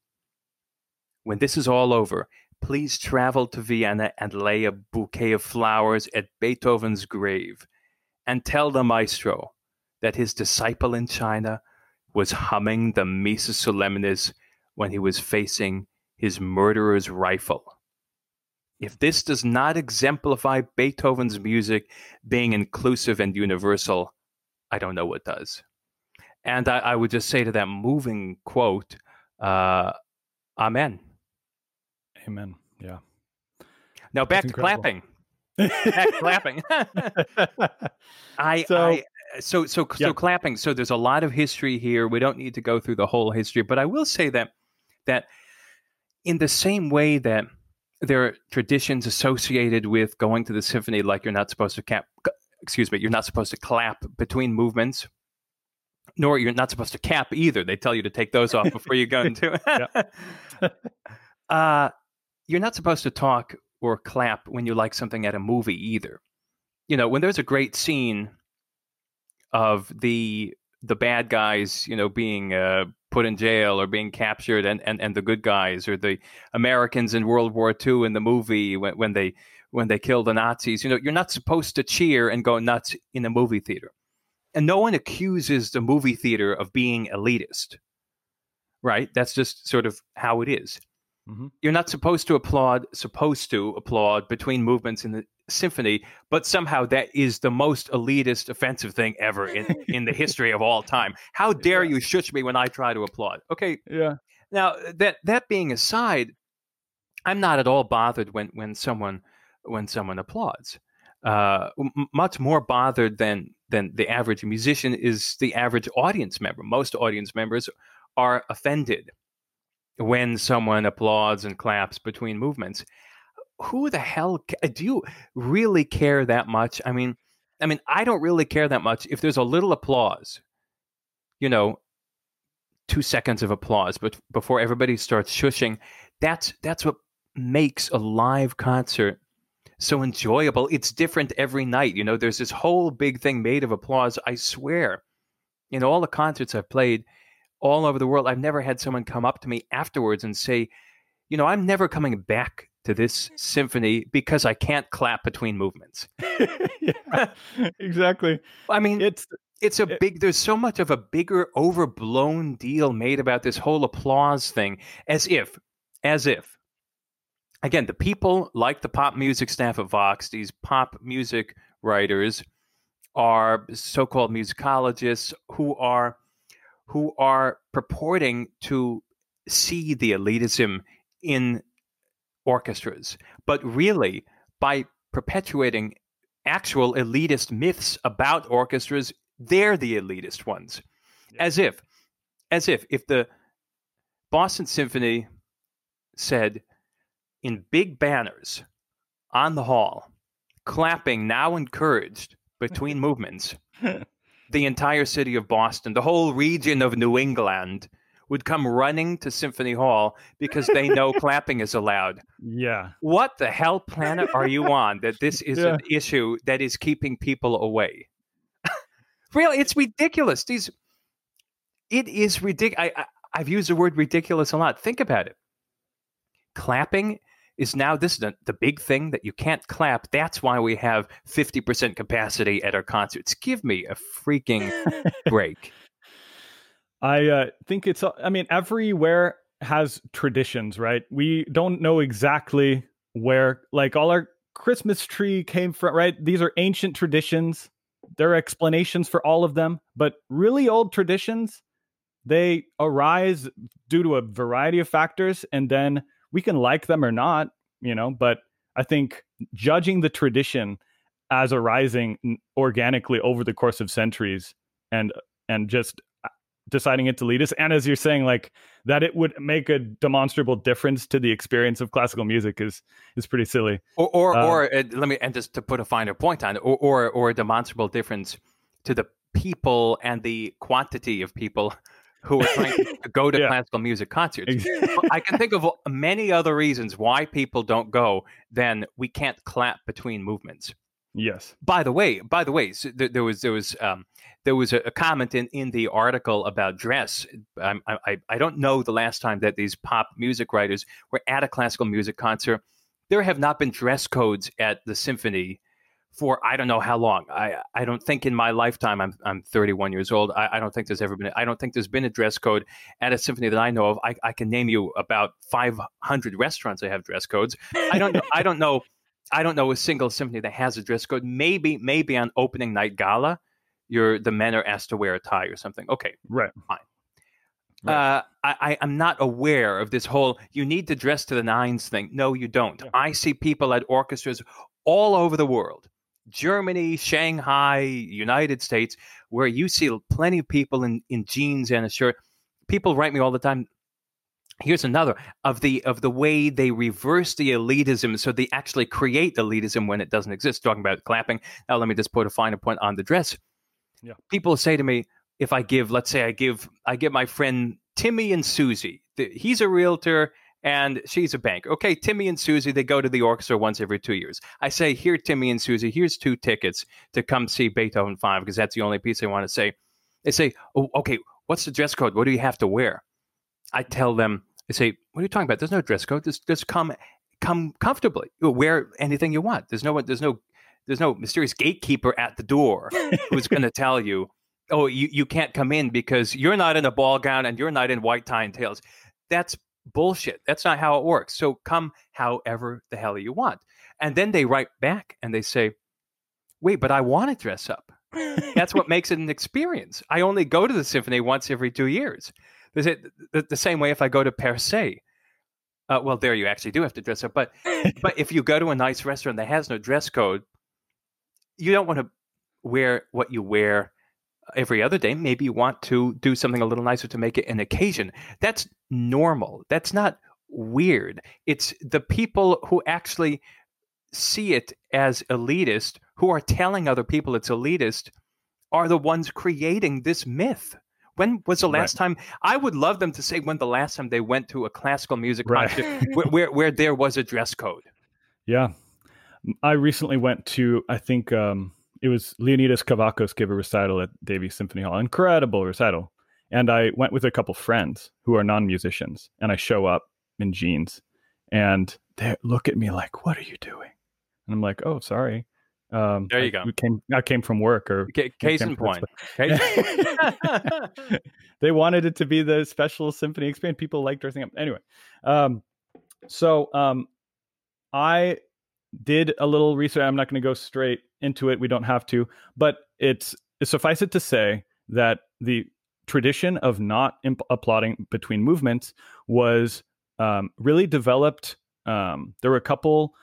When this is all over, please travel to Vienna and lay a bouquet of flowers at Beethoven's grave and tell the maestro that his disciple in China was humming the Missa Solemnis when he was facing his murderer's rifle. If this does not exemplify Beethoven's music being inclusive and universal, I don't know what does. And I, I would just say to that moving quote, uh, Amen. Amen. Yeah. Now back to clapping. Back to clapping. I, So- I so so so clapping. So there's a lot of history here. We don't need to go through the whole history, but I will say that that in the same way that there are traditions associated with going to the symphony, like you're not supposed to cap, excuse me, you're not supposed to clap between movements, nor you're not supposed to cap either. They tell you to take those off before you go into. uh, you're not supposed to talk or clap when you like something at a movie either. You know, when there's a great scene of the the bad guys, you know, being uh, put in jail or being captured, and, and, and the good guys or the Americans in World War II in the movie when, when they when they kill the Nazis. You know, you're not supposed to cheer and go nuts in a movie theater, and no one accuses the movie theater of being elitist. Right? That's just sort of how it is. Mhm. You're not supposed to applaud, supposed to applaud between movements in the symphony, but somehow that is the most elitist, offensive thing ever in, in the history of all time. How dare Yeah. you shush me when I try to applaud? Okay, Yeah. now that that being aside, I'm not at all bothered when when someone when someone applauds. Uh, m- much more bothered than than the average musician is the average audience member. Most audience members are offended when someone applauds and claps between movements. Who the hell uh, do you really care that much? I mean, I mean, I don't really care that much if there's a little applause. You know, two seconds of applause, but before everybody starts shushing, that's that's what makes a live concert so enjoyable. It's different every night. You know, there's this whole big thing made of applause. I swear, in all the concerts I've played all over the world, I've never had someone come up to me afterwards and say, you know, I'm never coming back to this symphony because I can't clap between movements. yeah. Exactly. I mean, It's it's a big there's so much of a bigger overblown deal made about this whole applause thing as if as if again the people like the pop music staff at vox these pop music writers are so-called musicologists who are who are purporting to see the elitism in orchestras but really by perpetuating actual elitist myths about orchestras they're the elitist ones Yeah. as if as if if the boston symphony said in big banners on the hall clapping now encouraged between movements the entire city of boston the whole region of new england would come running to symphony hall because they know clapping is allowed yeah. what the hell planet are you on that this is Yeah. an issue that is keeping people away? really, it's ridiculous. These, it is ridiculous. I, I've used the word ridiculous a lot. Think about it. Clapping is now this is the, the big thing that you can't clap. That's why we have 50% capacity at our concerts. Give me a freaking break. I uh, think it's, I mean, everywhere has traditions, right? We don't know exactly where, like, all our Christmas tree came from, right? These are ancient traditions. There are explanations for all of them, but really old traditions, they arise due to a variety of factors. And then we can like them or not, you know, but I think judging the tradition as arising organically over the course of centuries and and just uh, deciding it to lead us and as you're saying like that it would make a demonstrable difference to the experience of classical music is is pretty silly or or, uh, or uh, let me and just to put a finer point on it or, or or a demonstrable difference to the people and the quantity of people who are trying to go to yeah. classical music concerts. I can think of many other reasons why people don't go than we can't clap between movements. Yes. By the way, by the way, so there, there, was there was um, there was a, a, comment in, in the article about dress. I, I I don't know the last time that these pop music writers were at a classical music concert. There have not been dress codes at the symphony for I don't know how long. I I don't think in my lifetime I'm I'm 31 years old. I, I don't think there's ever been I don't think there's been a dress code at a symphony that I know of. I, I can name you about 500 restaurants that have dress codes. I don't know, I don't know I don't know a single symphony that has a dress code. Maybe maybe on opening night gala, you're the men are asked to wear a tie or something. Okay, right, fine. Right. Uh, I, I'm not aware of this whole you need to dress to the nines thing. No, you don't. Yeah. I see people at orchestras all over the world Germany, Shanghai, United States, where you see plenty of people in, in jeans and a shirt. People write me all the time. Here's another of the of the way they reverse the elitism, so they actually create elitism when it doesn't exist. Talking about clapping. Now, let me just put a finer point on the dress. Yeah. People say to me, if I give, let's say, I give, I give my friend Timmy and Susie. He's a realtor and she's a bank. Okay, Timmy and Susie, they go to the orchestra once every two years. I say, here, Timmy and Susie, here's two tickets to come see Beethoven 5 because that's the only piece they want to say. They say, oh, okay, what's the dress code? What do you have to wear? I tell them, I say, what are you talking about? There's no dress code. Just, just come, come comfortably. You wear anything you want. There's no, one. there's no, there's no mysterious gatekeeper at the door who's going to tell you, oh, you, you can't come in because you're not in a ball gown and you're not in white tie and tails. That's bullshit. That's not how it works. So come however the hell you want. And then they write back and they say, wait, but I want to dress up. That's what makes it an experience. I only go to the symphony once every two years. Is it the, the same way if I go to Per se? Uh, well, there you actually do have to dress up. But but if you go to a nice restaurant that has no dress code, you don't want to wear what you wear every other day. Maybe you want to do something a little nicer to make it an occasion. That's normal. That's not weird. It's the people who actually see it as elitist, who are telling other people it's elitist, are the ones creating this myth. When was the last right. time? I would love them to say when the last time they went to a classical music right. concert where, where, where there was a dress code. Yeah, I recently went to I think um, it was Leonidas Kavakos gave a recital at Davies Symphony Hall, incredible recital. And I went with a couple friends who are non musicians, and I show up in jeans, and they look at me like, "What are you doing?" And I'm like, "Oh, sorry." Um, there you I, go. Came, I came from work, or C- case in point. they wanted it to be the special symphony experience. People like dressing up. Anyway, um, so um, I did a little research. I'm not going to go straight into it. We don't have to, but it's suffice it to say that the tradition of not imp- applauding between movements was um, really developed. Um, there were a couple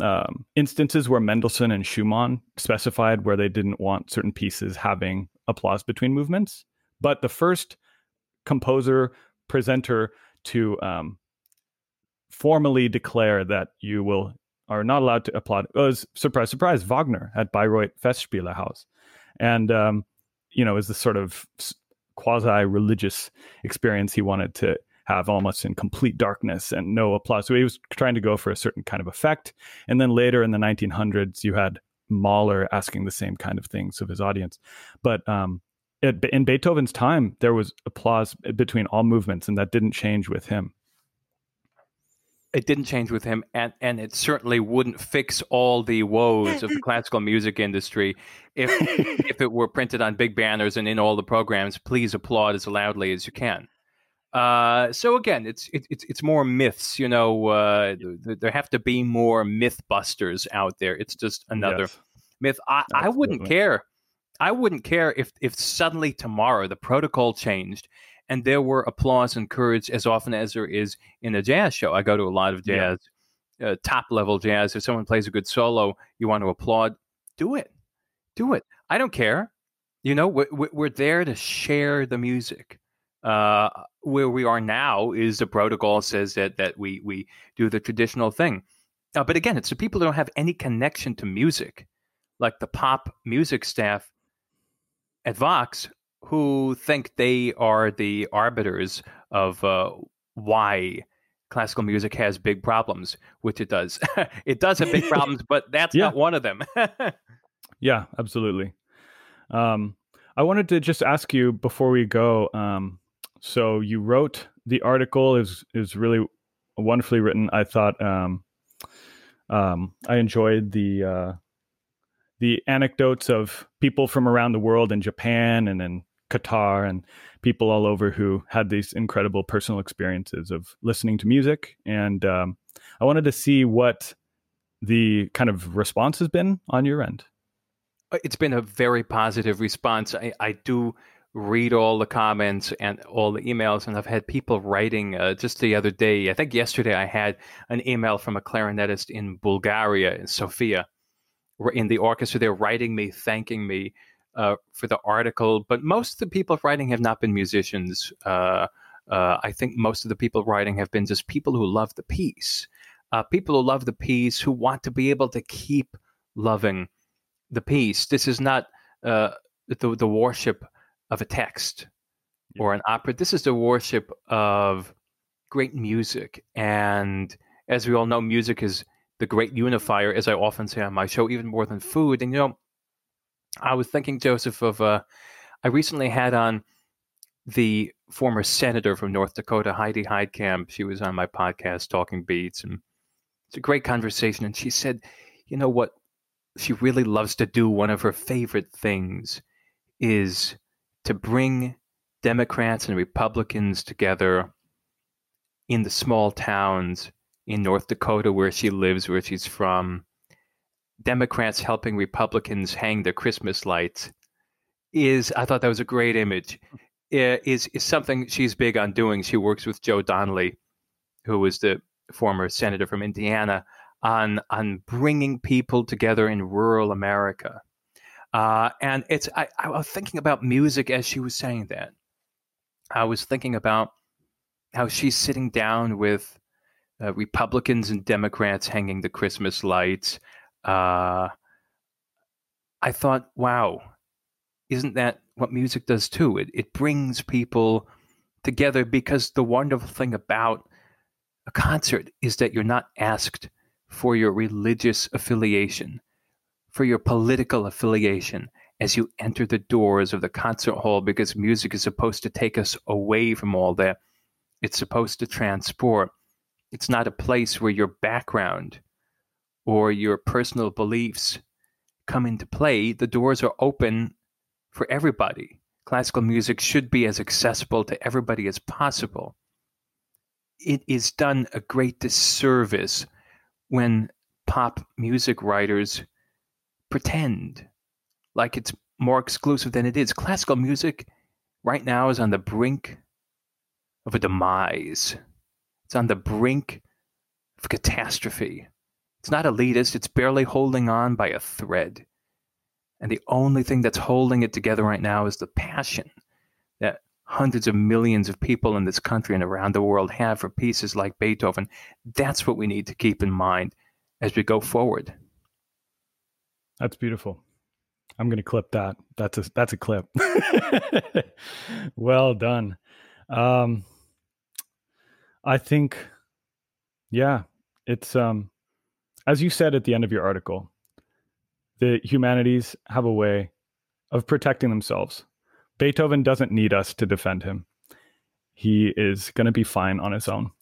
um, instances where Mendelssohn and Schumann specified where they didn't want certain pieces having applause between movements. But the first composer presenter to um, formally declare that you will are not allowed to applaud. Was surprise, surprise. Wagner at Bayreuth Festspielhaus, and um, you know, is this sort of quasi religious experience he wanted to have almost in complete darkness and no applause. So he was trying to go for a certain kind of effect. And then later in the 1900s, you had Mahler asking the same kind of things of his audience. But um, it, in Beethoven's time, there was applause between all movements, and that didn't change with him. It didn't change with him, and, and it certainly wouldn't fix all the woes of the classical music industry if if it were printed on big banners and in all the programs. Please applaud as loudly as you can. Uh, so again, it's it, it's it's more myths. You know, uh, th- there have to be more myth busters out there. It's just another Yes. myth. I, I wouldn't care. I wouldn't care if if suddenly tomorrow the protocol changed and there were applause and courage as often as there is in a jazz show. I go to a lot of Yeah. jazz, uh, top level jazz. If someone plays a good solo, you want to applaud. Do it, do it. I don't care. You know, we're we're there to share the music. Uh, where we are now is the protocol says that that we we do the traditional thing. Uh, but again, it's the people who don't have any connection to music, like the pop music staff at Vox, who think they are the arbiters of uh, why classical music has big problems, which it does. it does have big problems, but that's Yeah. not one of them. Yeah, absolutely. Um, I wanted to just ask you before we go. Um, so you wrote the article is is really wonderfully written. I thought um, um, I enjoyed the uh, the anecdotes of people from around the world in Japan and in Qatar and people all over who had these incredible personal experiences of listening to music. And um, I wanted to see what the kind of response has been on your end. it's been a very positive response. I, I do read all the comments and all the emails, and I've had people writing uh, just the other day. I think yesterday I had an email from a clarinetist in Bulgaria, in Sofia, in the orchestra. They're writing me, thanking me uh, for the article. But most of the people writing have not been musicians. Uh, uh, I think most of the people writing have been just people who love the piece, uh, people who love the piece, who want to be able to keep loving the piece. This is not uh, the the worship of a text or an opera. This is the worship of great music. And as we all know, music is the great unifier, as I often say on my show, even more than food. And you know, I was thinking, Joseph, of uh, I recently had on the former senator from North Dakota, Heidi Heitkamp. She was on my podcast, Talking Beats, and it's a great conversation. And she said, you know what? She really loves to do. One of her favorite things is to bring Democrats and Republicans together in the small towns in North Dakota where she lives, where she's from. Democrats helping Republicans hang their Christmas lights is, I thought that was a great image, is, is something she's big on doing. She works with Joe Donnelly, who was the former senator from Indiana, on, on bringing people together in rural America. Uh, and it's I, I was thinking about music as she was saying that. I was thinking about how she's sitting down with uh, Republicans and Democrats hanging the Christmas lights. Uh, I thought, wow, isn't that what music does too? It it brings people together because the wonderful thing about a concert is that you're not asked for your religious affiliation for your political affiliation as you enter the doors of the concert hall because music is supposed to take us away from all that. It's supposed to transport. It's not a place where your background or your personal beliefs come into play. The doors are open for everybody. Classical music should be as accessible to everybody as possible. It is done a great disservice when pop music writers pretend like it's more exclusive than it is. Classical music right now is on the brink of a demise. It's on the brink of catastrophe. It's not elitist, it's barely holding on by a thread. And the only thing that's holding it together right now is the passion that hundreds of millions of people in this country and around the world have for pieces like Beethoven. That's what we need to keep in mind as we go forward. That's beautiful. I'm going to clip that. That's a that's a clip. well done. Um I think yeah, it's um as you said at the end of your article, the humanities have a way of protecting themselves Beethoven doesn't need us to defend him. He is going to be fine on his own.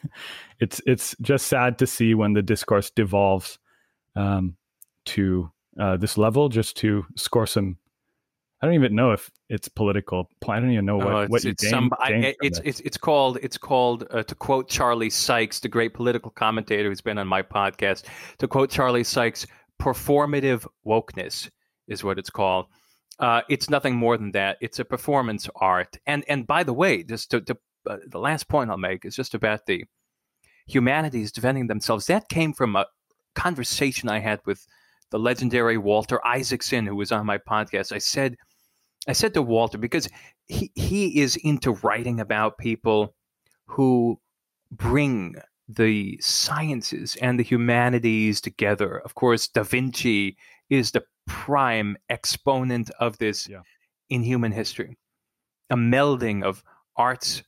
it's it's just sad to see when the discourse devolves um, to uh, this level, just to score some I don't even know if it's political. I don't even know what, oh, what you it's, gain, some, I, it's, it's, it's called it's called uh, to quote Charlie Sykes, the great political commentator who's been on my podcast. To quote Charlie Sykes, performative wokeness is what it's called. Uh, it's nothing more than that. It's a performance art. And and by the way, just to, to uh, the last point I'll make is just about the humanities defending themselves. That came from a conversation I had with the legendary Walter Isaacson, who was on my podcast. I said I said to Walter because he he is into writing about people who bring the sciences and the humanities together. Of course, Da Vinci is the prime exponent of this yeah. in human history. A melding of arts,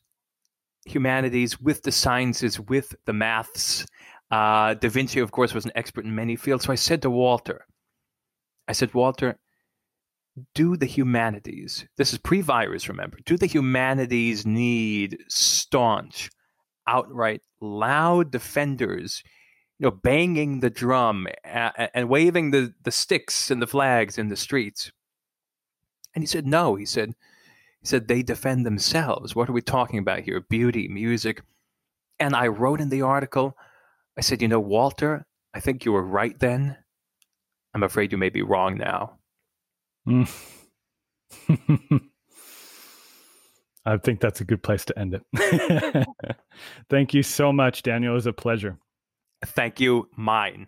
humanities with the sciences, with the maths. Uh, da Vinci, of course, was an expert in many fields. So I said to Walter, I said, Walter, do the humanities, this is pre virus, remember, do the humanities need staunch, outright loud defenders, you know, banging the drum and, and waving the, the sticks and the flags in the streets? And he said, no. He said, he said, they defend themselves. What are we talking about here? Beauty, music. And I wrote in the article, I said, you know, Walter, I think you were right then. I'm afraid you may be wrong now. Mm. I think that's a good place to end it. Thank you so much, Daniel. It was a pleasure. Thank you. Mine.